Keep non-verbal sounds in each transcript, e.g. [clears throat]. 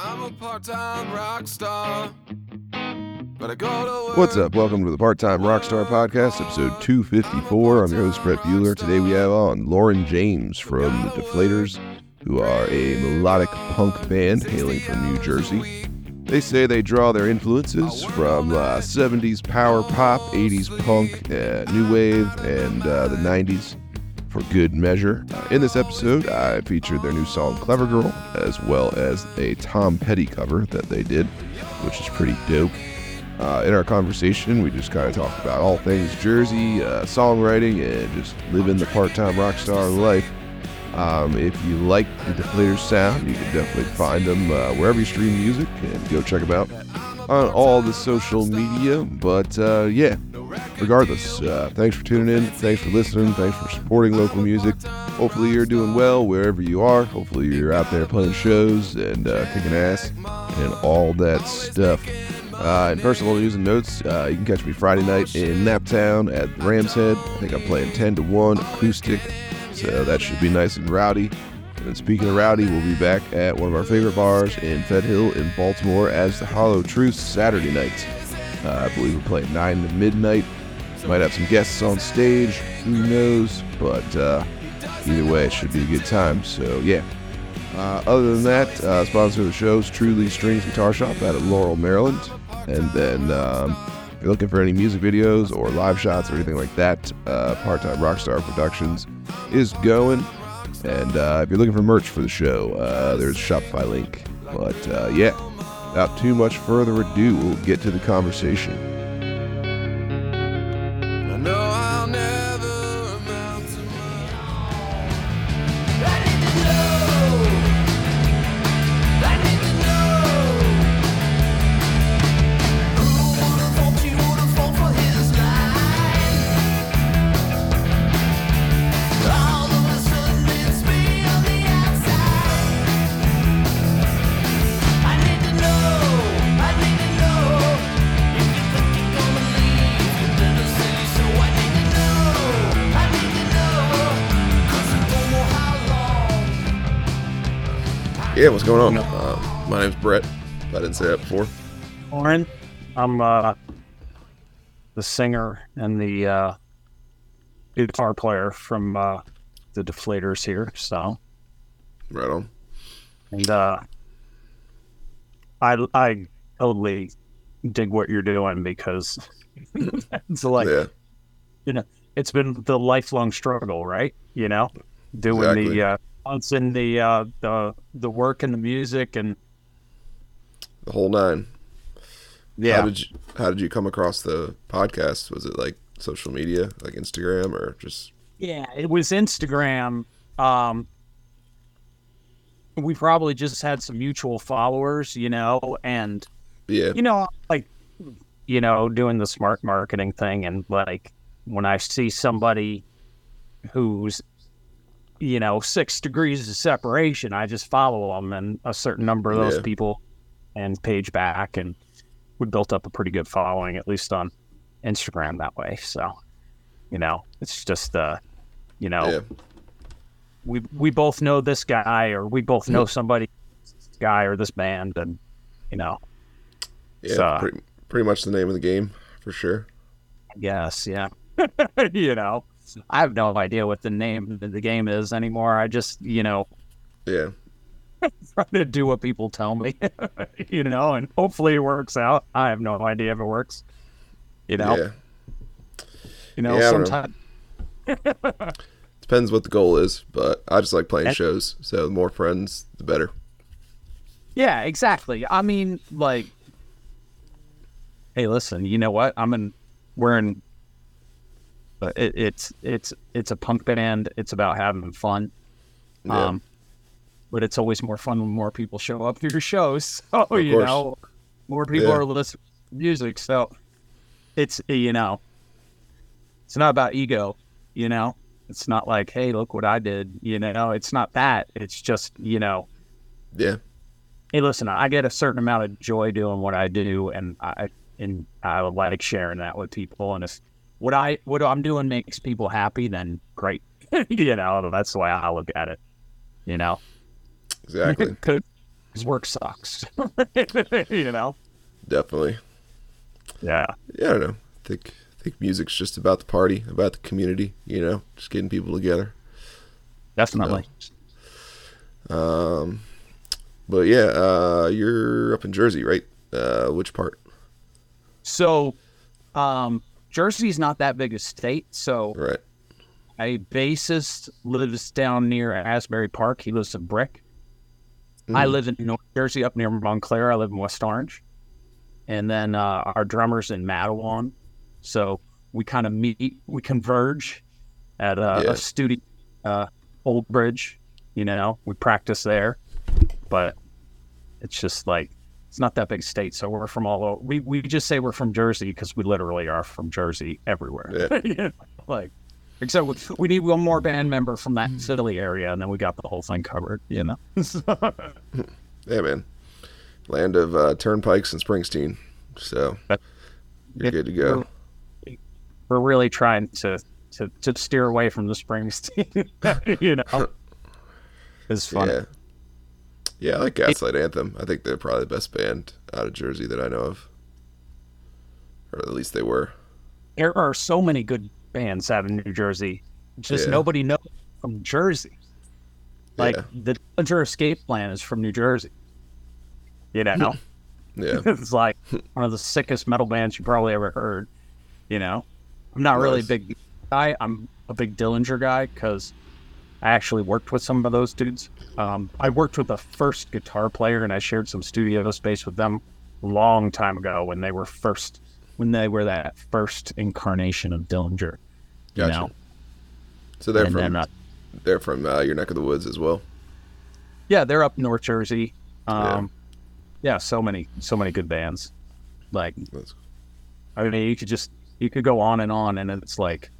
I'm a part-time rock star. What's up? Welcome to the Part Time Rockstar Podcast, episode 254. I'm your host, Brett Bueller. Today we have on Loren James from the Deflators, who are a melodic punk band hailing from New Jersey. They say they draw their influences from uh, 70s power pop, 80s punk, uh, new wave, and uh, the 90s for good measure. In this episode, I featured their new song Clever Girl, as well as a Tom Petty cover that they did, which is pretty dope. Uh, in our conversation, we just kind of talked about all things Jersey, uh, songwriting, and just living the part-time rock star life. Um, if you like the Deflators sound, you can definitely find them uh, wherever you stream music, and go check them out on all the social media. But uh, yeah, regardless, uh, thanks for tuning in, thanks for listening, thanks for supporting local music. Hopefully you're doing well wherever you are. Hopefully you're out there playing shows and uh, kicking ass and all that stuff. Uh, in personal news and notes, uh, you can catch me Friday night in Naptown at Ram's Head. I think I'm playing 10 to 1 acoustic, so that should be nice and rowdy. And speaking of rowdy, we'll be back at one of our favorite bars in Fed Hill in Baltimore as the Hollow Truth Saturday night. Uh, I believe we're playing 9 to midnight. Might have some guests on stage, who knows? But uh, either way, it should be a good time. So, yeah. Uh, other than that, uh, sponsor of the show is Truly Strings Guitar Shop out of Laurel, Maryland. And then, um, if you're looking for any music videos or live shots or anything like that, uh, Part Time Rockstar Productions is going. And uh, if you're looking for merch for the show, uh, there's a Shopify link. But uh, yeah, without too much further ado, we'll get to the conversation. Going on? Uh, my name's Brett. I didn't say that before. Loren. I'm uh, the singer and the uh, guitar player from uh, the Deflators here. So, Right on. and uh, I I totally dig what you're doing because [laughs] it's like yeah, you know it's been the lifelong struggle, right? You know, doing Exactly. the uh, balancing the uh, the the work and the music and the whole nine. yeah. How did you How did you come across the podcast? Was it like social media, like Instagram, or just Yeah, it was Instagram. Um, we probably just had some mutual followers, you know, and yeah, you know, like, you know, doing the smart marketing thing, and like when I see somebody who's, you know, six degrees of separation, I just follow them, and a certain number of those Yeah. people, and page back, and we built up a pretty good following, at least on Instagram that way. So, you know, it's just, uh, you know, yeah, we we both know this guy or we both know somebody this guy or this band and you know yeah. So- pretty, pretty much the name of the game for sure. yes yeah [laughs] you know i have no idea what the name of the game is anymore i just you know Yeah, [laughs] try to do what people tell me [laughs] you know and hopefully it works out i have no idea if it works you know yeah. you know Yeah, don't know. sometimes [laughs] Depends what the goal is, but I just like playing And- shows. So the more friends, the better. Yeah, exactly. I mean, like, hey, listen, you know what? I'm in. We're in. But it, it's it's it's a punk band. It's about having fun. Yeah. Um, but it's always more fun when more people show up to your shows. [laughs] So you course. know, more people Yeah. are listening to music. So it's you know, it's not about ego. You know, it's not like, hey, look what I did. You know, it's not that. It's just you know, yeah, hey, listen, I get a certain amount of joy doing what I do, and I and I like sharing that with people. And if what I what I'm doing makes people happy, then great. [laughs] you know, that's the way I look at it. You know, exactly. [laughs] because work sucks. [laughs] you know? Definitely. Yeah. Yeah, I don't know. I think I think music's just about the party, about the community. You know, just getting people together. Definitely. Um, but yeah, uh, you're up in Jersey, right? Uh, which part? So, um, Jersey's not that big a state. So, Right. a bassist lives down near Asbury Park. He lives in Brick. I live in North Jersey, up near Montclair. I live in West Orange, and then uh, our drummer's in Matawan. So we kind of meet, we converge at uh, Yeah. a studio, uh, Old Bridge. You know, we practice there, but it's just like it's not that big state. So we're from all over. We we just say we're from Jersey because we literally are from Jersey everywhere. Yeah. [laughs] You like except we, we need one more band member from that Philly area, and then we got the whole thing covered. You know. [laughs] [laughs] Yeah, man. Land of uh, turnpikes and Springsteen. So you're good to go. we're really trying to to, to steer away from the Springsteen. you know, it's funny. Yeah. Yeah, I like Gaslight Anthem. I think they're probably the best band out of Jersey that I know of. Or at least they were. There are so many good bands out of New Jersey. Just Yeah. nobody knows from Jersey. Like Yeah. the Dillinger Escape Plan is from New Jersey. You know, [laughs] Yeah. [laughs] it's like one of the sickest metal bands you probably ever heard. You know, I'm not really a big guy. I'm a big Dillinger guy because I actually worked with some of those dudes. Um, I worked with the first guitar player, and I shared some studio space with them a long time ago when they were first, when they were that first incarnation of Dillinger. You Gotcha. know, So they're and from then uh, they're from uh, your neck of the woods as well. yeah, they're up North Jersey. Um, yeah, so many, so many good bands. Like That's, I mean, you could just you could go on and on, and it's like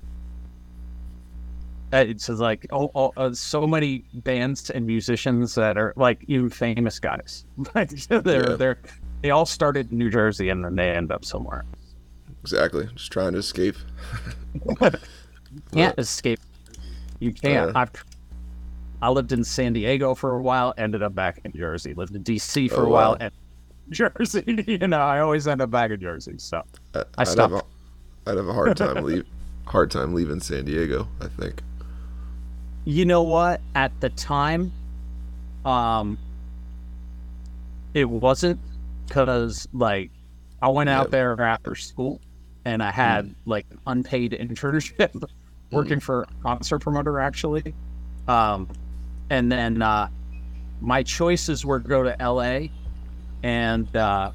it's just like oh, oh uh, so many bands and musicians that are like even famous guys. [laughs] Like they're Yeah. they're they all started in New Jersey and then they end up somewhere. exactly. Just trying to escape. [laughs] Can't escape. You can't. Uh. I've I lived in San Diego for a while, ended up back in Jersey. Lived in DC for Oh, a while, wow. and [laughs] Jersey. You know, I always end up back in Jersey. So I, I I'd stopped. Have a, I'd have a hard time leave hard time leaving San Diego. I think. You know what? At the time, um, it wasn't because like I went out there after school and I had like unpaid [laughs] internship working for a concert promoter actually. Um, and then uh, my choices were go to LA and uh,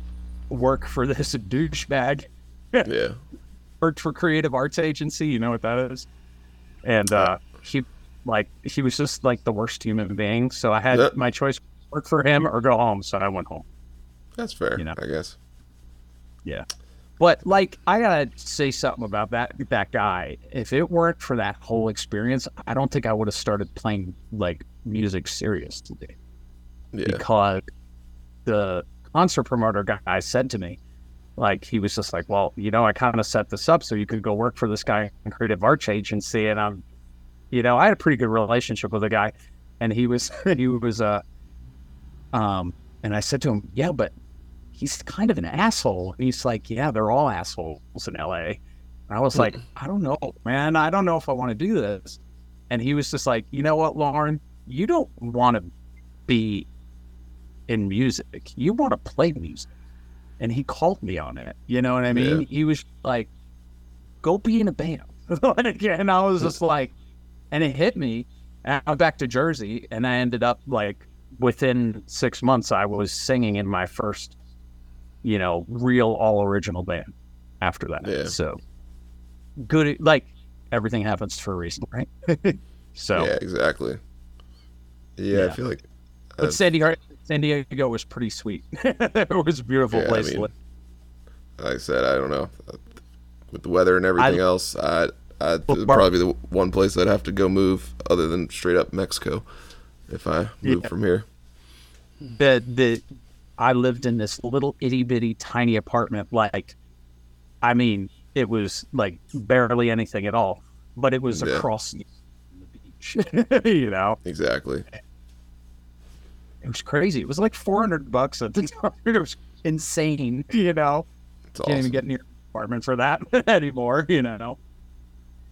work for [laughs] this douchebag Yeah. [laughs] worked for creative arts agency you know what that is and uh he like he was just like the worst human being so i had my choice work for him or go home so i went home That's fair. You know. I guess. yeah but like i gotta say something about that that guy if it weren't for that whole experience i don't think i would have started playing like music seriously Yeah. because the concert promoter guy said to me, like, he was just like, well, you know, I kind of set this up so you could go work for this guy in creative arts agency. And I'm, you know, I had a pretty good relationship with the guy. And he was, [laughs] he was, uh, um, and I said to him, yeah, but he's kind of an asshole. And he's like, yeah, they're all assholes in LA. And I was like, [laughs] I don't know, man. I don't know if I want to do this. And he was just like, you know what, Loren, you don't want to be in music. You want to play music. And he called me on it. You know what I mean? Yeah. He was like, go be in a band. [laughs] and I was just like, and it hit me. And I'm back to Jersey. And I ended up like within six months, I was singing in my first, you know, real all original band after that. Yeah. So good. Like everything happens for a reason, right? [laughs] so, Yeah. Exactly. Yeah, I feel like. but uh, San Diego, San Diego was pretty sweet. [laughs] it was a beautiful Yeah, place. to mean, like I said, I don't know. With the weather and everything I- else, I, I Well, Bar- probably be the one place I'd have to go move other than straight up Mexico if I move Yeah. from here. But the I lived in this little itty bitty tiny apartment. Like, I mean, it was like barely anything at all, but it was Yeah. across the beach. [laughs] you know, Exactly. It was crazy. It was like 400 bucks at the [laughs] time. It was insane, you know. It's Can't even get near an apartment for that [laughs] anymore, you know.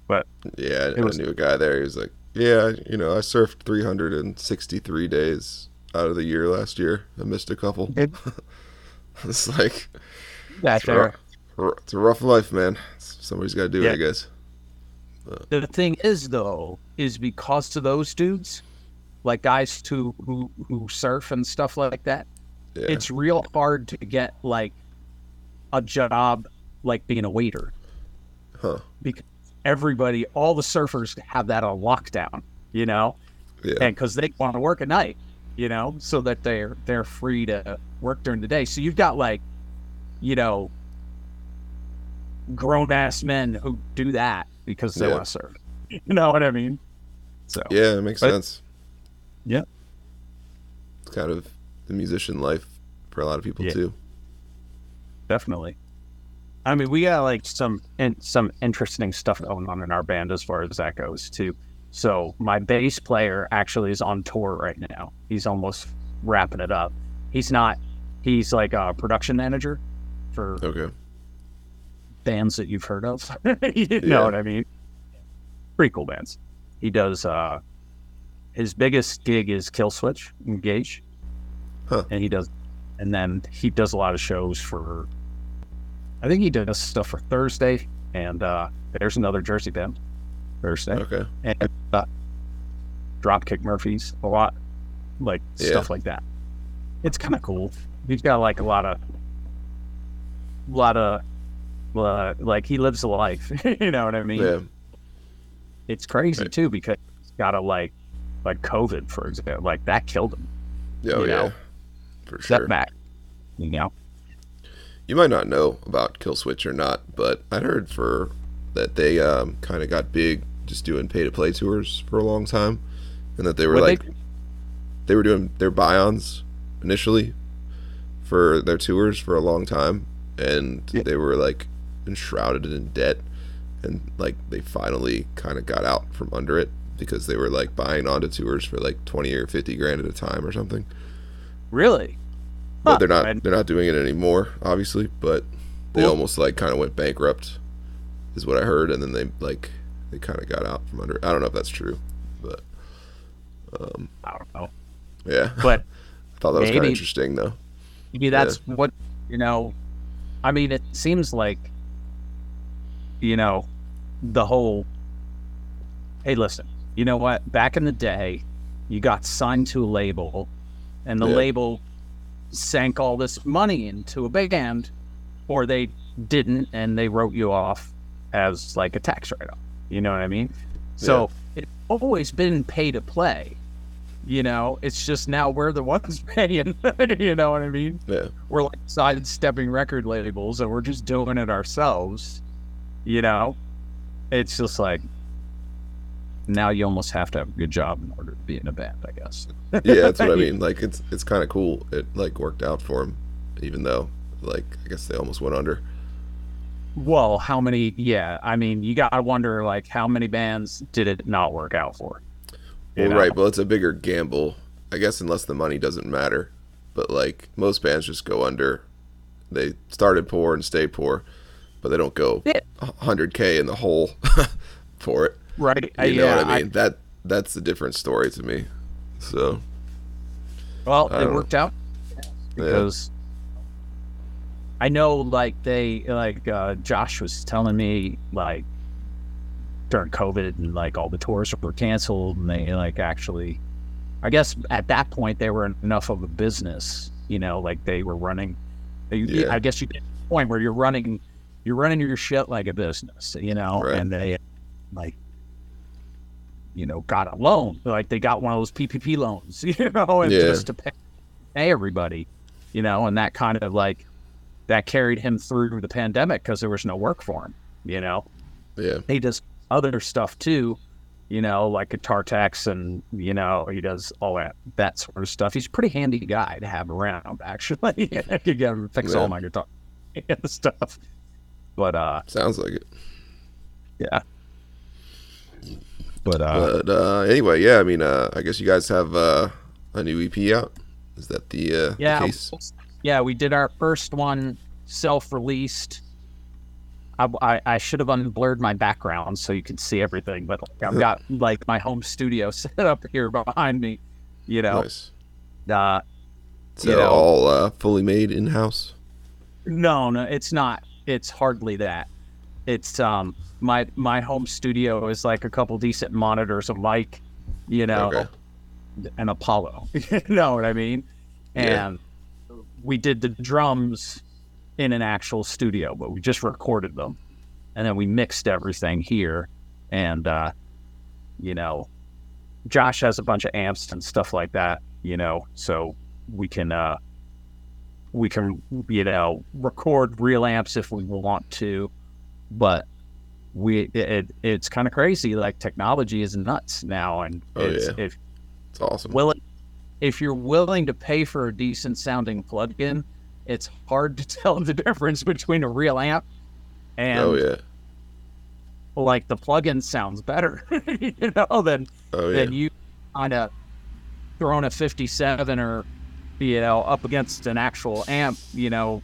But Yeah, It was- I knew a guy there. He was like, "Yeah, you know, I surfed 363 days out of the year last year. I missed a couple." It- [laughs] it's like that it's a, rough, it's a rough life, man. Somebody's got to do Yeah. it, I guess. The thing is, though, is because of those dudes, like guys who who who surf and stuff like that, Yeah, it's real hard to get like a job like being a waiter huh? because everybody, all the surfers have that on lockdown, you know, Yeah, and because they want to work at night, you know, so that they're they're free to work during the day. So you've got like, you know, grown ass men who do that because they Yeah. want to surf. [laughs] You know what I mean? So yeah, it makes But- sense. Yeah. it's kind of the musician life for a lot of people Yeah. too. definitely. I mean, we got like some in, some interesting stuff going on in our band as far as that goes too. So my bass player actually is on tour right now. He's almost wrapping it up. He's not. He's like a production manager for Okay, bands that you've heard of. [laughs] you Yeah. know what I mean? Pretty cool bands. He does. uh His biggest gig is Killswitch Engage, Huh. and he does, and then he does a lot of shows for. I think he does stuff for Thursday, and uh there's another Jersey band, Thursday, okay, and uh, Dropkick Murphys a lot, like Yeah. stuff like that. It's kind of cool. He's got like a lot of, a lot of, uh, like he lives a life. [laughs] you know what I mean? yeah, It's crazy Right. too because he's got a like, like COVID for example, like that killed him. yeah, oh, You yeah, know, for sure. Setback. You know. You might not know about Killswitch or not, but I heard for that they um, kind of got big just doing pay to play tours for a long time, and that they were What'd like they they, were doing their buy-ons initially for their tours for a long time, and Yeah. they were like enshrouded in debt, and like they finally kind of got out from under it because they were like buying onto tours for like twenty or fifty grand at a time or something. Really? But they're not they're not doing it anymore, obviously. But they Well- almost like kind of went bankrupt, is what I heard, and then they like they kind of got out from under. I don't know if that's true, but um, I don't know. yeah, [laughs] But I thought that was kind of interesting though. maybe that's what you know. I mean, it seems like you know the whole. Hey, listen. You know what? Back in the day, you got signed to a label, and the Yeah. label sank all this money into a band, or they didn't, and they wrote you off as like a tax write-off. You know what I mean? So it's always been pay to play. You know, it's just now we're the ones [laughs] paying. [laughs] you know what I mean? Yeah, We're like sidestepping record labels, and we're just doing it ourselves. You know, it's just like now you almost have to have a good job in order to be in a band, I guess. Yeah, that's what I mean. Like it's it's kind of cool. It like worked out for him, even though like I guess they almost went under. Well, how many? Yeah, I mean, you gotta wonder like how many bands did it not work out for? Well, know? right, but it's a bigger gamble, I guess, unless the money doesn't matter. But like most bands just go under. They started poor and stay poor, but they don't go 100k in the hole [laughs] for it. Right? You know yeah, what I mean? that that's a different story to me. So Well, it don't- worked out because I know, like they, like uh, Josh was telling me, like during COVID and like all the tours were canceled, and they like actually, I guess at that point they were enough of a business, you know, like they were running. They, Yeah. I guess you get to the point where you're running, you're running your shit like a business, you know, Right. and they like you know, got a loan. Like they got one of those PPP loans, [laughs] you know, and Yeah. just to pay, pay everybody, you know, and that kind of like that carried him through the pandemic because there was no work for him, you know. yeah, He does other stuff too, you know, like guitar techs and you know he does all that that sort of stuff. He's a pretty handy guy to have around, [laughs] actually. [laughs] I could get him to fix Yeah. all my guitar stuff. But uh, sounds like it. yeah. But uh, But uh, anyway, yeah, I mean, uh, I guess you guys have uh, a new EP out. Is that the, uh, the Yeah, case? yeah, we did our first one self-released. I, I, I should have unblurred my background so you could see everything, but like, I've got [laughs] like my home studio [laughs] set up here behind me. You know, Nice. uh, So you know. all uh, fully made in house. No, no, it's not. It's hardly that. It's um my my home studio is like a couple decent monitors, a mic, you know, Okay. an Apollo. [laughs] you know what I mean? Yeah. And we did the drums in an actual studio, but we just recorded them. And then we mixed everything here and uh you know, Josh has a bunch of amps and stuff like that, you know, so we can uh we can you know record real amps if we want to but we it, it's kind of crazy like technology is nuts now and Oh, it's, yeah. if It's awesome. willing if you're willing to pay for a decent sounding plug-in it's hard to [laughs] tell the difference between a real amp and oh yeah. like the plug-in sounds better [laughs] you know than Oh yeah. than you kind of throwing a 57 or you know up against an actual amp you know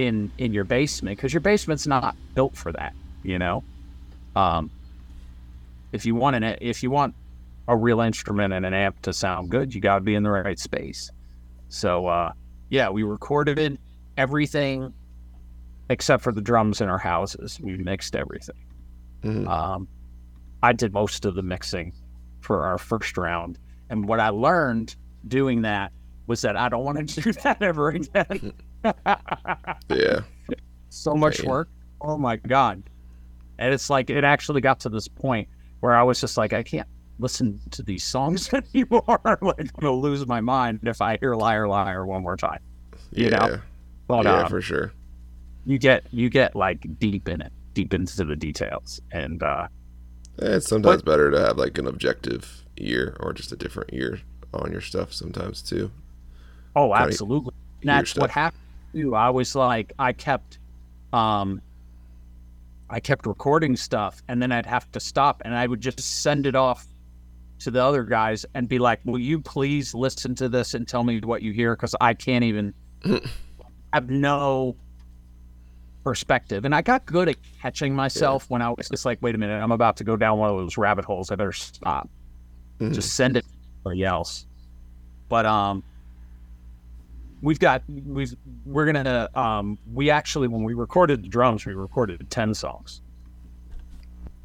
in in your basement because your basement's not built for that you know um if you want an if you want a real instrument and an amp to sound good you got to be in the right space so uh yeah we recorded everything except for the drums in our houses we mixed everything Mhm. um i did most of the mixing for our first round. And what I learned doing that was that I don't want to [laughs] do that ever again. [laughs] [laughs] yeah. so much work. Oh my God. And it's like, it actually got to this point where I was just like, I can't listen to these songs [laughs] anymore. [laughs] like, I'm going to lose my mind if I hear Liar Liar one more time. You yeah. know? But yeah, uh, for sure. you get, you get like deep in it, deep into the details. And, uh, Eh, It's sometimes better to have like an objective ear or just a different ear on your stuff sometimes too. Oh, absolutely. That's what happened too. I was like, I kept, um, I kept recording stuff, and then I'd have to stop, and I would just send it off to the other guys and be like, "Will you please listen to this and tell me what you hear? Because I can't even [clears throat] have no perspective." And I got good at catching myself when I was just like, "Wait a minute, I'm about to go down one of those rabbit holes. I better stop." Mhm. just send it to somebody else. But um, we've got we've we're gonna um we actually when we recorded the drums we recorded ten songs.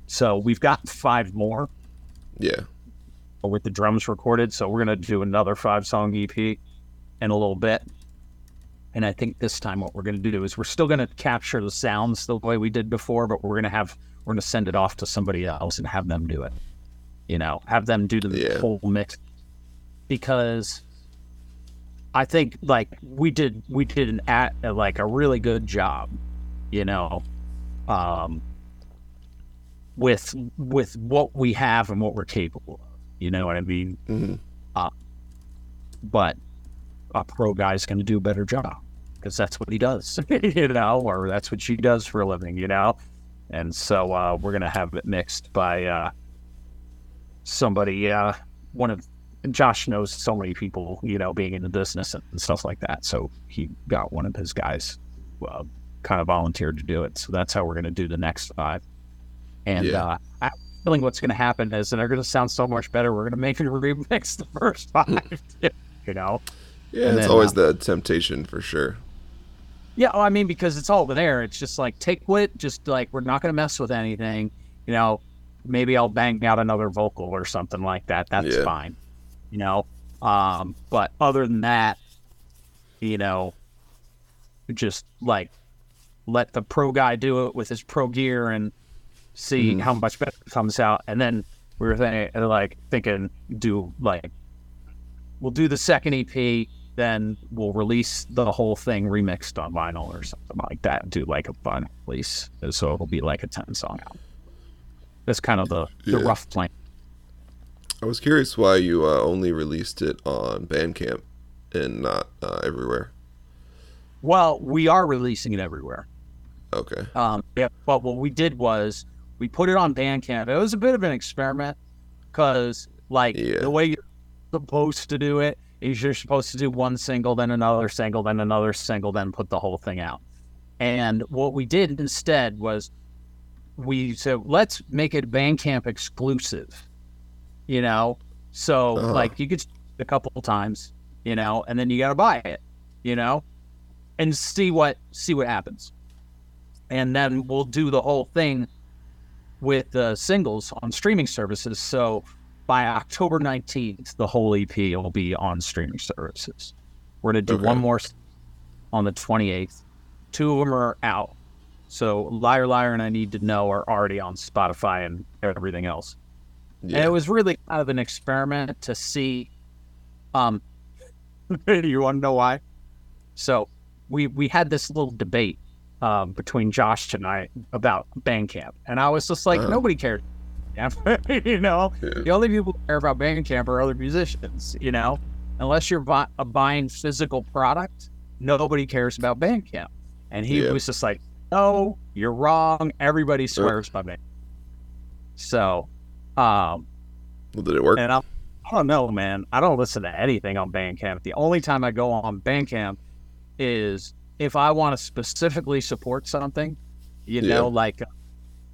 So we've got five more Yeah. with the drums recorded. So we're gonna do another five song EP in a little bit. And I think this time what we're gonna do is we're still gonna capture the sounds the way we did before, but we're gonna have we're gonna send it off to somebody else and have them do it. You know, have them do the Yeah. whole mix because I think like we did we did an at like a really good job, you know, um, with with what we have and what we're capable of. You know what I mean? hmm But a pro guy's going to do a better job because that's what he does, [laughs] you know, or that's what she does for a living, you know. And so uh, we're going to have it mixed by uh, somebody. Uh, one of Josh knows so many people, you know, being in the business and stuff like that. So he got one of his guys uh, kind of volunteered to do it. So that's how we're going to do the next five. And Yeah. uh, I have a feeling what's going to happen is they're going to sound so much better. We're going to make it remix the first five, [laughs] you know. Yeah, And it's then, always uh, the temptation for sure. Yeah, well, I mean, because it's all there. It's just like take what, just like we're not going to mess with anything. You know, maybe I'll bang out another vocal or something like that. That's Yeah. fine. You know, um, but other than that, you know, just like let the pro guy do it with his pro gear and see Mhm. how much better it comes out. And then we were thinking, like thinking, do like we'll do the second EP, then we'll release the whole thing remixed on vinyl or something like that. Do like a fun release, so it'll be like a ten song album. That's kind of the, the Yeah. rough plan. I was curious why you uh, only released it on Bandcamp and not uh, everywhere. Well, we are releasing it everywhere. Okay. Um, yeah, but what we did was we put it on Bandcamp. It was a bit of an experiment because, like, Yeah. the way you're supposed to do it is you're supposed to do one single, then another single, then another single, then put the whole thing out. And what we did instead was we said, let's make it Bandcamp exclusive, you know? So, Uh-huh. like, you could a couple times, you know, and then you got to buy it, you know, and see what see what happens. And then we'll do the whole thing with the singles on streaming services. So by October 19th, the whole EP will be on streaming services. We're going to do Okay. one more on the 28th. Two of them are out. So Liar Liar and I Need to Know are already on Spotify and everything else. And it was really kind of an experiment to see. Um, [laughs] you want to know why? So we we had this little debate um, between Josh tonight about Bandcamp, and I was just like, Uh-huh. nobody cares. [laughs] You know, Yeah. the only people who care about Bandcamp are other musicians. You know, unless you're bu- buying physical product, nobody cares about Bandcamp. And he Yeah. was just like, no, you're wrong. Everybody swears by Bandcamp. So, um, Well, did it work? and I, I don't know, man. I don't listen to anything on Bandcamp. The only time I go on Bandcamp is if I want to specifically support something, you Yeah. know, like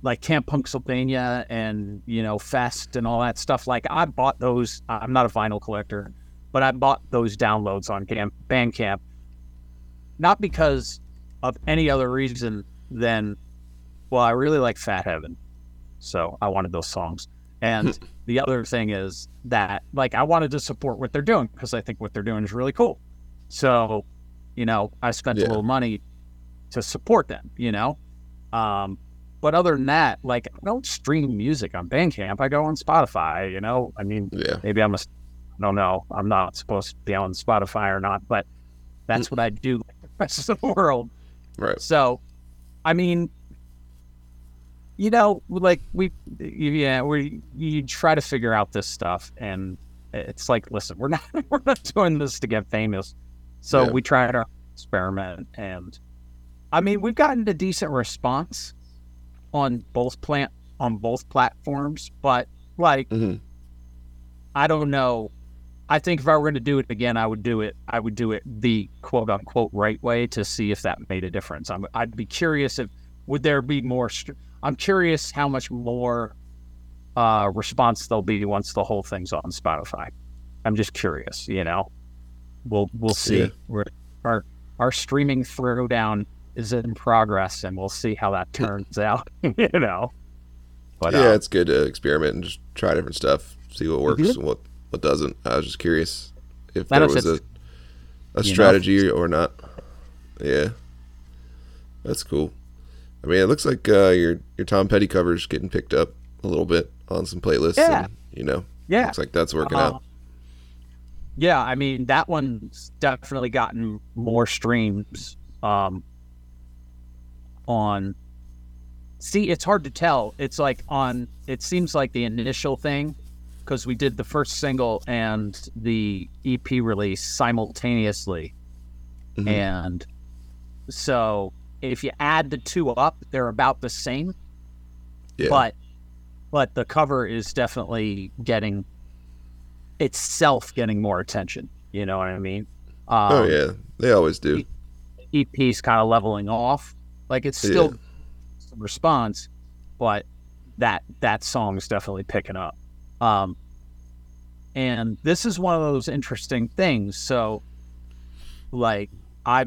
like Camp Punksylvania and you know Fest and all that stuff. Like I bought those. I'm not a vinyl collector, but I bought those downloads on Cam- Bandcamp, not because of any other reason than, well, I really like Fat Heaven, so I wanted those songs. And [laughs] the other thing is that, like, I wanted to support what they're doing because I think what they're doing is really cool. So, you know, I spent Yeah. a little money to support them, you know? Um, but other than that, like, I don't stream music on Bandcamp. I go on Spotify, you know? I mean, Yeah. maybe I'm a, I don't know. I'm not supposed to be on Spotify or not, but that's what I do like the rest of the world. Right. So, I mean, you know, like we, yeah, we you try to figure out this stuff, and it's like, listen, we're [laughs] not we're not doing this to get famous, so Yeah. we tried our experiment, and I mean, we've gotten a decent response on both plant on both platforms, but like, hmm I don't know. I think if I were going to do it again, I would do it. I would do it the quote unquote right way to see if that made a difference. I'm, I'd be curious if would there be more. I'm curious how much more uh, response there'll be once the whole thing's on Spotify. I'm just curious. You know, we'll we'll see. Yeah. We're, our our streaming throwdown is in progress, and we'll see how that turns out. [laughs] you know, but yeah, uh, it's good to experiment and just try different stuff, see what works Mhm. and what what doesn't. I was just curious if That there was a a you know. strategy or not. Yeah, that's cool. I mean, it looks like uh, your your Tom Petty covers getting picked up a little bit on some playlists. Yeah. and, you know, yeah. looks like that's working Uh, out. Yeah, I mean that one's definitely gotten more streams um, on. See, it's hard to tell. It's like on. It seems like the initial thing because we did the first single and the EP release simultaneously, Mhm. and so if you add the two up, they're about the same Yeah, but but the cover is definitely getting itself getting more attention. You know what I mean? Um, oh yeah, they always do. EP's kind of leveling off. Like it's still some response, but that that song is definitely picking up. Um, and this is one of those interesting things. So, like I,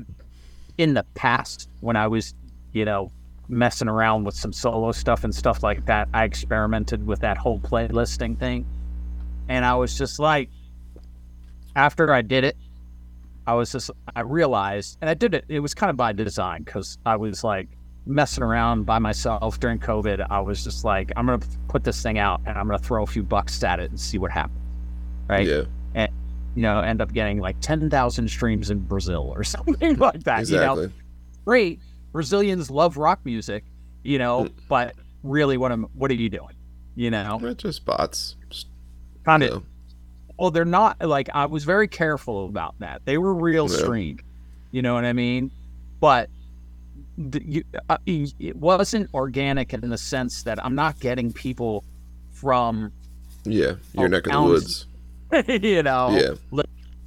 in the past when I was, you know, messing around with some solo stuff and stuff like that, I experimented with that whole playlisting thing, and I was just like, after I did it, I was just I realized, and I did it. It was kind of by design because I was like messing around by myself during COVID. I was just like, I'm gonna put this thing out and I'm gonna throw a few bucks at it and see what happens. Right? Yeah, You know, end up getting like ten thousand streams in Brazil or [laughs] something like that. You know, great. Brazilians love rock music. You know, but really, what am what are you doing? You know, They're just bots. Kind of well, they're not like I was very careful about that. They were real Yeah. you know what I mean? But the, you, uh, it wasn't organic in the sense that I'm not getting people from yeah, your Oh, neck of the woods. [laughs] you know Yeah. li-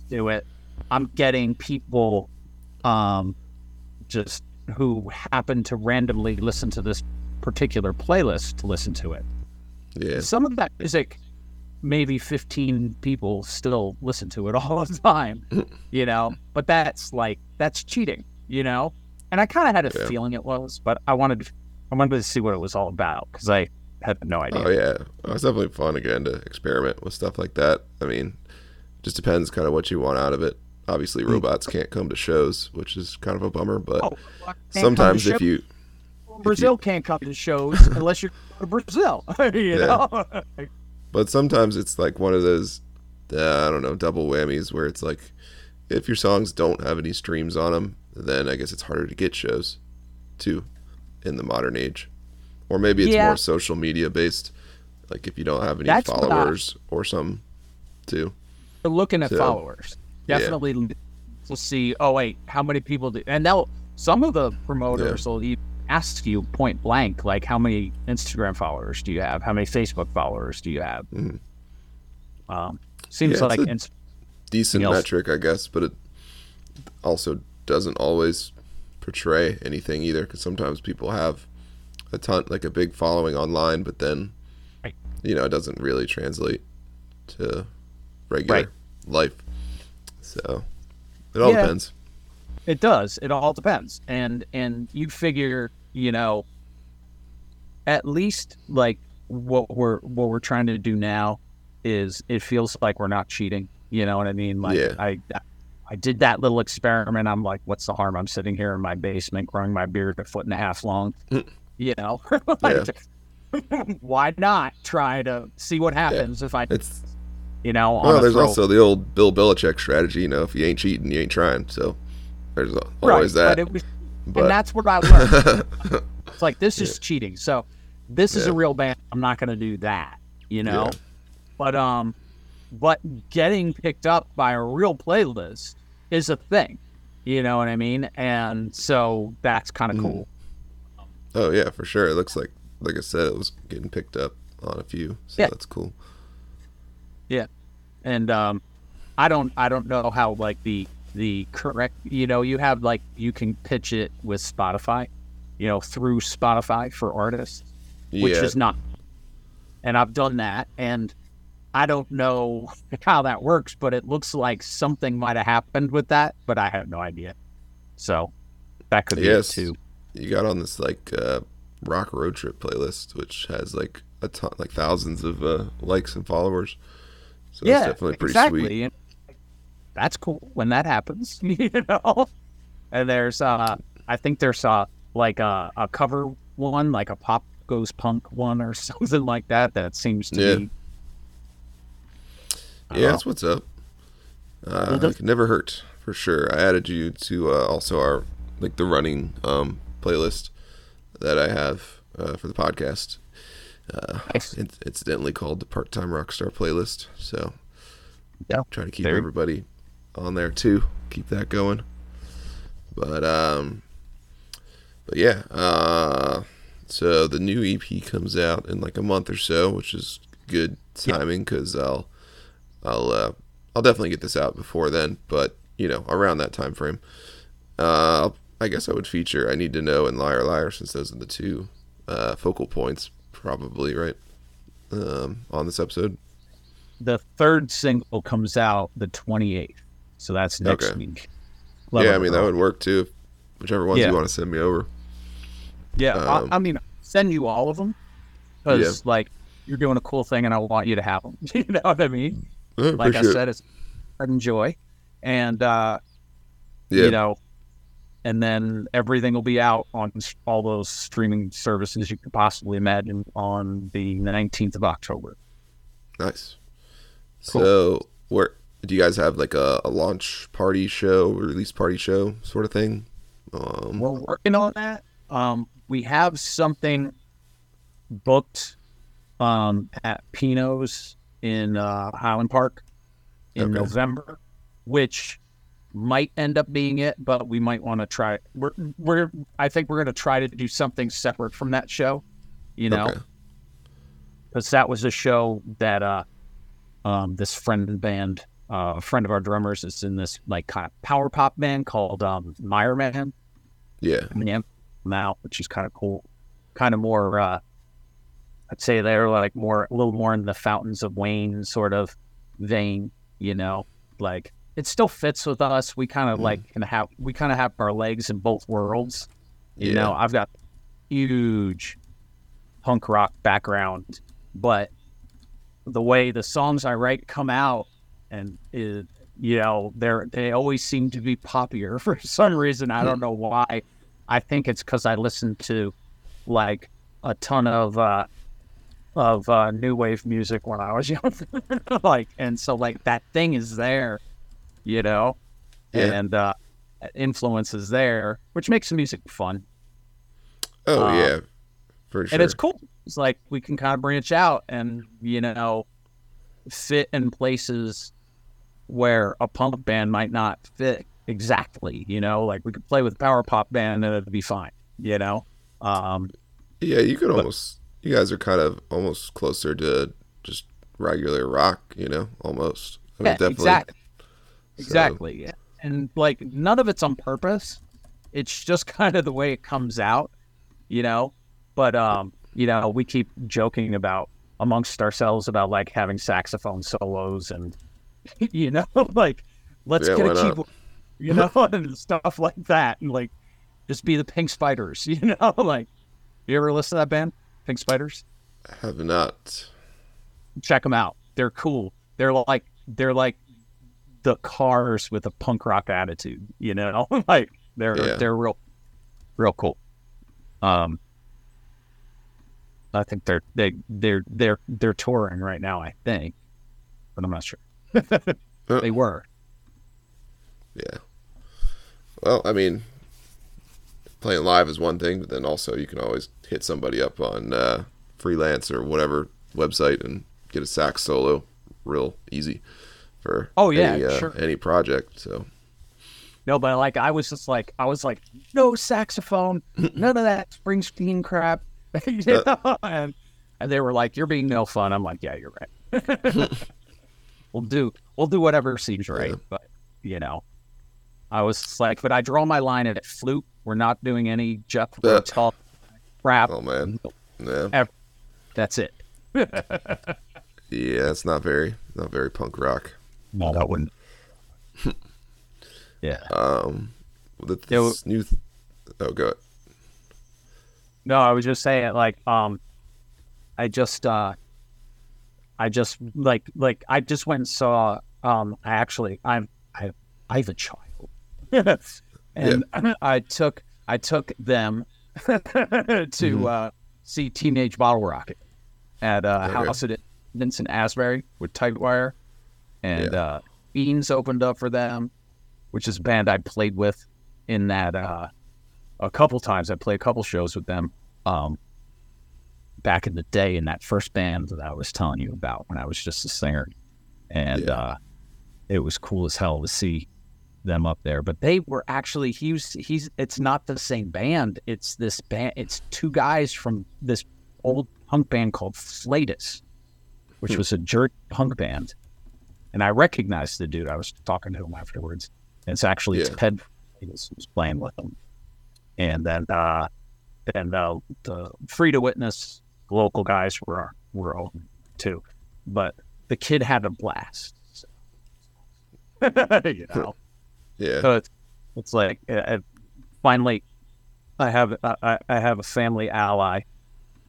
to it, I'm getting people um, just who happen to randomly listen to this particular playlist to listen to it. Yeah. Some of that music, maybe 15 people still listen to it [laughs] all the time, [laughs] you know, but that's like, that's cheating, you know? And I kind of had a Yeah. feeling it was, but I wanted, I wanted to see what it was all about because I had no idea. Oh yeah, oh, it's definitely fun again to experiment with stuff like that. I mean, just depends kind of what you want out of it. Obviously, robots can't come to shows, which is kind of a bummer. But Oh, can't come to sometimes if show- you, Brazil can't come to shows [laughs] unless you're going to Brazil, [laughs] you know? but sometimes it's like one of those, uh, I don't know, double whammies where it's like, if your songs don't have any streams on them, then I guess it's harder to get shows, too, in the modern age, or maybe it's Yeah. more social media based. Like if you don't have any That's what I- followers or some, too. They're looking at So, followers. yeah. Definitely to see, oh, wait, how many people do, and they'll, some of the promoters will even ask you point blank, like, how many Instagram followers do you have? How many Facebook followers do you have? Mhm. Um, seems Yeah, it's like a- Inst- decent else. metric, I guess, but it also doesn't always portray anything either. Because sometimes people have a ton, like a big following online, but then Right. you know it doesn't really translate to regular Right. life. So it all Yeah. depends. It does. It all depends. And and you figure, you know, at least like what we're what we're trying to do now is it feels like we're not cheating. You know what I mean? Like Yeah. I I did that little experiment. I'm like, what's the harm? I'm sitting here in my basement growing my beard a foot and a half long. [laughs] you know, [laughs] Like, why not try to see what happens if I, It's you know, well, there's throw- also the old Bill Belichick strategy. You know, if you ain't cheating, you ain't trying. So there's a- right, always that. But it was, But- and that's what I learned. [laughs] It's like this is cheating. So this is a real band. I'm not going to do that, you know. Yeah. But um, but getting picked up by a real playlist is a thing. You know what I mean? And so that's kind of Mm. cool. Oh yeah, for sure. It looks like, like I said, it was getting picked up on a few. So Yeah. that's cool. Yeah. And um, I don't I don't know how like the the correct you know you have like you can pitch it with Spotify, you know through Spotify for artists. which yeah, is not. And I've done that, and I don't know [laughs] how that works, but it looks like something might have happened with that, but I have no idea. So that could be Yes. it too. You got on this like uh, rock road trip playlist, which has like a ton, like thousands of uh, likes and followers. So yeah, it's definitely pretty exactly. sweet. And that's cool when that happens, [laughs] you know. And there's, uh, I think there's uh, like a, a cover one, like a pop goes punk one or [laughs] something like that. That seems to Yeah. be. Yeah, that's what's up. Uh, the- it never hurt for sure. I added you to uh, also our like the running um, playlist that I have uh, for the podcast. Uh, Nice. it's incidentally called the Part Time Rockstar playlist. So Yeah. try to keep There- everybody on there too. Keep that going. But um, but yeah. Uh, so the new EP comes out in like a month or so, which is good timing because I'll I'll uh, I'll definitely get this out before then. But you know, around that time frame. Uh, I guess I would feature I Need to Know and Liar Liar since those are the two uh, focal points, probably right um, on this episode. the third single comes out the 28th so that's next Okay. week yeah, I mean that would work too. Whichever ones Yeah. you want to send me over. yeah um, I, I mean send you all of them because like you're doing a cool thing and i want you to have them [laughs] you know what i mean I like i said it's and and uh yeah, you know and then everything will be out on all those streaming services you could possibly imagine on the 19th of october nice. Cool. So, where do you guys have like a, a launch party show, release party show sort of thing? Um, we're working on that. Um, we have something booked um, at Pino's in uh, Highland Park in Okay. November, which might end up being it, but we might want to try. We're, we're, I think we're going to try to do something separate from that show, you know, Okay. because that was a show that uh, um, this friend and band uh, a friend of our drummers is in this like kind of power pop band called um, Meyer Man. Yeah. Yeah, now, which is kind of cool. Kind of more, uh, I'd say they're like more, a little more in the Fountains of Wayne sort of vein, you know, like it still fits with us. We kind of like can have, we kind of have our legs in both worlds. You Yeah. know, I've got huge punk rock background, but the way the songs I write come out and it, you know, they're they always seem to be poppier [laughs] for some reason. I don't know why. I think it's because I listened to like a ton of uh of uh new wave music when I was [laughs] young. like and so like that thing is there, you know? Yeah. And uh influence is there, which makes the music fun. Oh Um, yeah, for sure. And it's cool. It's like we can kind of branch out and, you know, fit in places where a punk band might not fit exactly, you know, like we could play with a power pop band and it'd be fine, you know? Um, Yeah, you could almost. You guys are kind of almost closer to just regular rock, you know, almost. I mean, yeah, exactly. Exactly. yeah. And like none of it's on purpose. It's just [laughs] kind of the way it comes out, you know? But um, you know, we keep joking about amongst ourselves about like having saxophone solos and [laughs] you know, [laughs] like let's Yeah, get a keyboard, you know, and stuff like that. And like just be the Pink Spiders, you know, like you ever listen to that band, Pink Spiders? I have not. check them out. They're cool. They're like they're like the cars with a punk rock attitude, you know? [laughs] like they're Yeah. they're real real cool. Um I think they're they they're they're they're touring right now, I think. But I'm not sure. [laughs] They were. Yeah. Well, I mean, playing live is one thing, but then also you can always hit somebody up on uh, freelance or whatever website and get a sax solo real easy for Oh, yeah, any, uh, sure. any project. So No, but like I was just like I was like, no saxophone, [laughs] none of that Springsteen crap. [laughs] you know? and and they were like, You're being no fun. I'm like, Yeah, you're right. [laughs] we'll do we'll do whatever seems right. But you know. I was like, but I draw my line at flute. We're not doing any Jeff Uh. Rotel crap. oh man, yeah, That's it. yeah, it's not very not very punk rock. No, that wouldn't. yeah. Um, the, Yeah, well- this new. Th- oh, go. ahead. No, I was just saying, like, um, I just, uh, I just like, like, I just went and saw. Um, I actually, I'm, I, I have a child, [laughs] and I took, I took them [laughs] to uh, see Teenage Bottlerocket at uh, Okay. House of Independents Asbury with Tightwire, and Yeah. uh, Beans opened up for them, which is a band I played with in that. Uh, a couple times. I played a couple shows with them um, back in the day in that first band that I was telling you about when I was just a singer, and Yeah. uh, it was cool as hell to see them up there. But they were actually he was he's it's not the same band. It's this band. It's two guys from this old punk band called Flatus, which was a jerk punk band, and I recognized the dude. I was talking to him afterwards. And it's actually Yeah. Ted Flatus who's playing with him. and then uh and uh the free to witness local guys were were open too but the kid had a blast so. [laughs] you know Yeah, so it's, it's like uh, uh, finally i have I, I have a family ally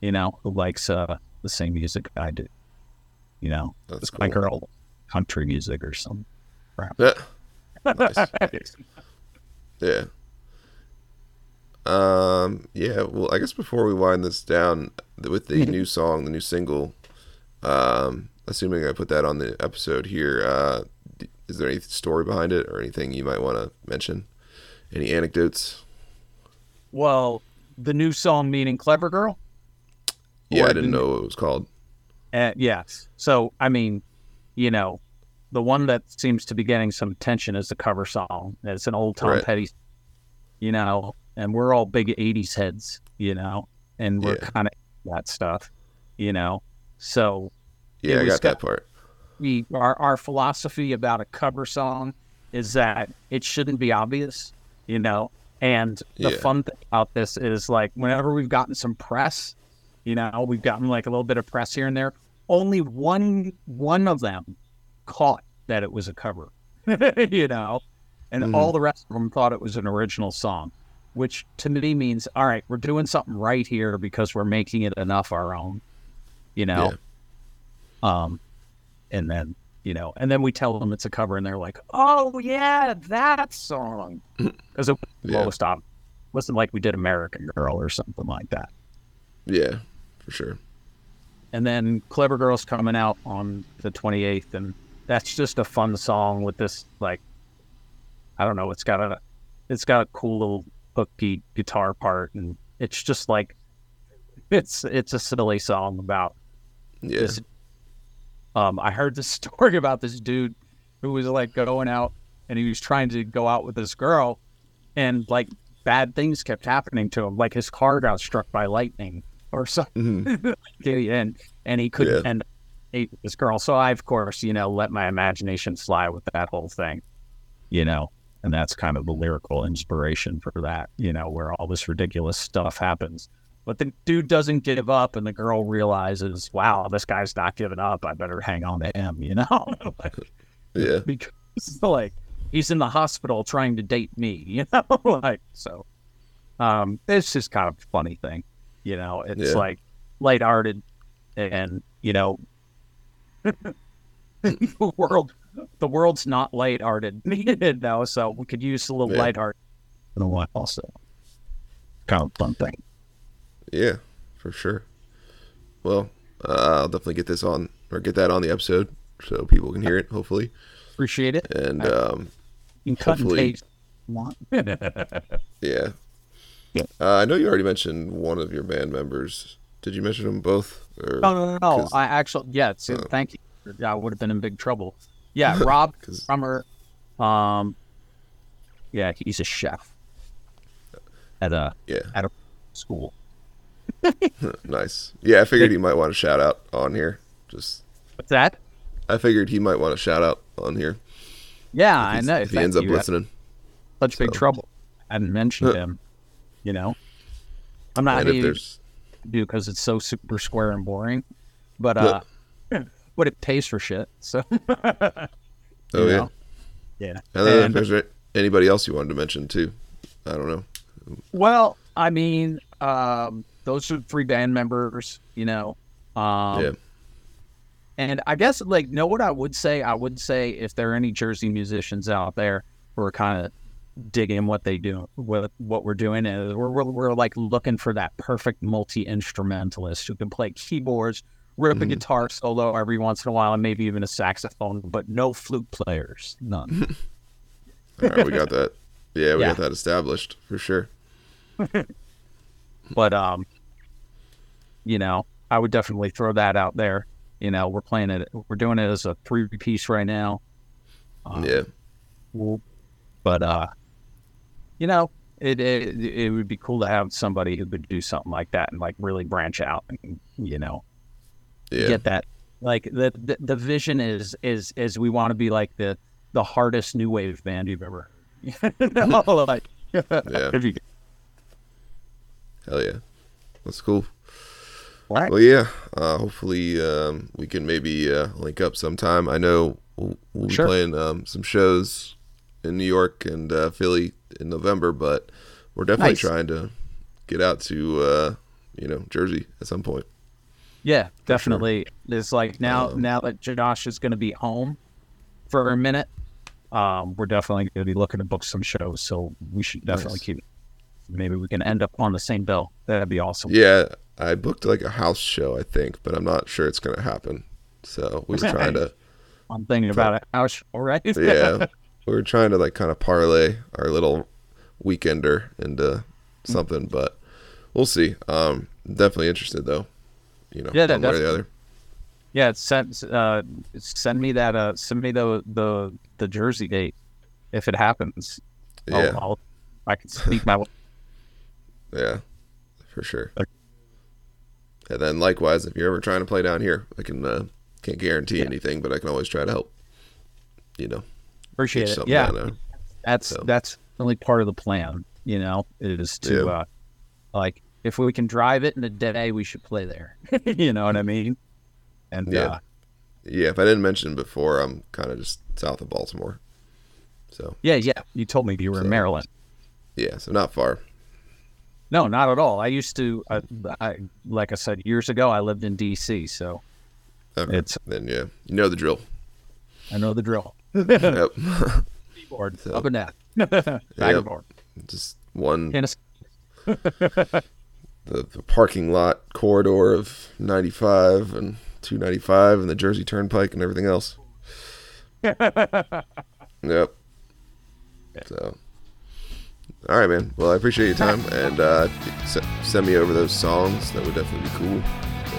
you know who likes uh the same music i do you know that's it's cool. my girl country music or something Yeah. [laughs] Nice. Yeah. Um. Yeah. Well, I guess before we wind this down, with the new song, the new single, um, assuming I put that on the episode here, uh, is there any story behind it or anything you might want to mention? Any anecdotes? well the new song meaning clever girl Yeah, Or I didn't new- know what it was called. Uh, yeah. So, I mean, you know, the one that seems to be getting some attention is the cover song. It's an old Tom Right. Petty, you know, and we're all big 80s heads, you know, and we're Yeah. kind of that stuff, you know. So, Yeah, I got that part. we our our philosophy about a cover song is that it shouldn't be obvious, you know. And the Yeah. fun thing about this is like whenever we've gotten some press, you know, we've gotten like a little bit of press here and there. Only one one of them caught that it was a cover, [laughs] you know, and all the rest of them thought it was an original song, which to me means all right, we're doing something right here because we're making it enough our own, you know. Um, and then you know, and then we tell them it's a cover, and they're like, "Oh yeah, that song," [laughs] because it was Yeah. lowest op. wasn't like we did American Girl or something like that. Yeah, for sure. And then Clever Girl's coming out on the 28th, and that's just a fun song with this like, I don't know, it's got a, it's got a cool little hooky guitar part, and it's just like, it's it's a silly song about Yeah. this um I heard this [laughs] story about this dude who was like going out and he was trying to go out with this girl and like bad things kept happening to him like his car got struck by lightning or something [laughs] and and he couldn't Yeah. end up this girl so I of course you know let my imagination fly with that whole thing you know and that's kind of the lyrical inspiration for that you know where all this ridiculous stuff happens but the dude doesn't give up, and the girl realizes, wow, this guy's not giving up. I better hang on to him, you know? [laughs] Like, Yeah. because, like, he's in the hospital trying to date me, [laughs] you know? like, so, um, it's just kind of a funny thing, you know? It's Yeah. like lighthearted, and, you know, [laughs] the world, the world's not lighthearted, [laughs] you know? So we could use a little Yeah. lighthearted in a while, also. Kind of fun thing. Yeah, for sure. Well, uh, I'll definitely get this on or get that on the episode so people can hear it, hopefully. Appreciate it. And um, You can cut and paste. Want. [laughs] yeah. Yeah. Uh, I know you already mentioned one of your band members. Did you mention them both? Or, No, no, no, no. I actually, yeah. Oh. thank you. Yeah, I would have been in big trouble. Yeah, [laughs] Rob Drummer. Um, yeah, he's a chef at a Yeah. at a school. Nice. Yeah, I figured he might want a shout out on here. Just What's that? I figured he might want a shout out on here. Yeah, I know. If he ends up you. listening. Such big trouble. I hadn't mentioned him. You know, I'm not if there's to do because it's so super square and boring. But uh, but it pays for shit. So [laughs] Oh yeah. know? yeah. And then And- if there's anybody else you wanted to mention too. I don't know. Well, I mean, um, those are three band members, you know. Um, yeah. And I guess, like, know what I would say? I would say if there are any Jersey musicians out there who are kind of digging what they do, what what we're doing, is we're, we're, we're like looking for that perfect multi instrumentalist who can play keyboards, rip a guitar solo every once in a while, and maybe even a saxophone, but no flute players, none. [laughs] All right, we got that. Yeah, we Yeah. got that established for sure. [laughs] but um you know i would definitely throw that out there you know we're playing it we're doing it as a three piece right now Uh, yeah. We'll- but uh you know it, it it would be cool to have somebody who could do something like that and like really branch out and you know Yeah. get that like the, the the vision is is is we want to be like the the hardest new wave band you've ever no, like [laughs] Yeah. Hell yeah. That's cool. Right. Well, yeah. Uh, hopefully, um, we can maybe uh, link up sometime. I know we'll, we'll be Sure. playing um, some shows in New York and uh, Philly in November, but we're definitely Nice. trying to get out to uh, you know Jersey at some point. Yeah, definitely. It's like now Um, now that Josh is going to be home for a minute, um, we're definitely going to be looking to book some shows. So we should definitely Nice. keep. Maybe we can end up on the same bill. That'd be awesome. Yeah, I booked like a house show, I think, but I'm not sure it's gonna happen. So we were trying to, I'm thinking about it. I was all right. yeah, [laughs] we were trying to like kind of parlay our little weekender into something, but we'll see. Um, definitely interested though. You know, Yeah, one way or the definitely. other. yeah. Send uh, send me that. Uh, send me the the the Jersey date if it happens. I'll- Yeah, I'll, I can speak my. [laughs] yeah, for sure. Okay. And then likewise, if you're ever trying to play down here, I can uh, can't guarantee anything, but I can always try to help. You know, Appreciate it. Yeah, that's So. that's really part of the plan. You know, it is to Yeah. uh, like if we can drive it in a day, we should play there. [laughs] you know what I mean? And Yeah. uh, Yeah, if I didn't mention before, I'm kind of just south of Baltimore. So yeah, yeah. You told me you were So- in Maryland. yeah, so not far. No, not at all. I used to, I, I like I said years ago, I lived in D.C., so Okay. It's- then yeah, you know the drill. I know the drill. Yep. Keyboard So- up and down, [laughs] back Yep. just one Tennis. [laughs] the, the parking lot corridor of 95 and 295 and the Jersey Turnpike and everything else. [laughs] yep. So, all right, man. Well, I appreciate your time and uh, send me over those songs. That would definitely be cool.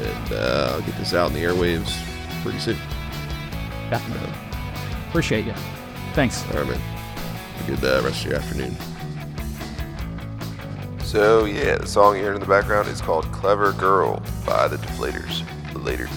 And uh, I'll get this out in the airwaves pretty soon. Definitely. Appreciate you. Thanks. All right, man. Have a good uh, rest of your afternoon. So, yeah, the song you heard in the background is called Clever Girl by the Deflators. Later.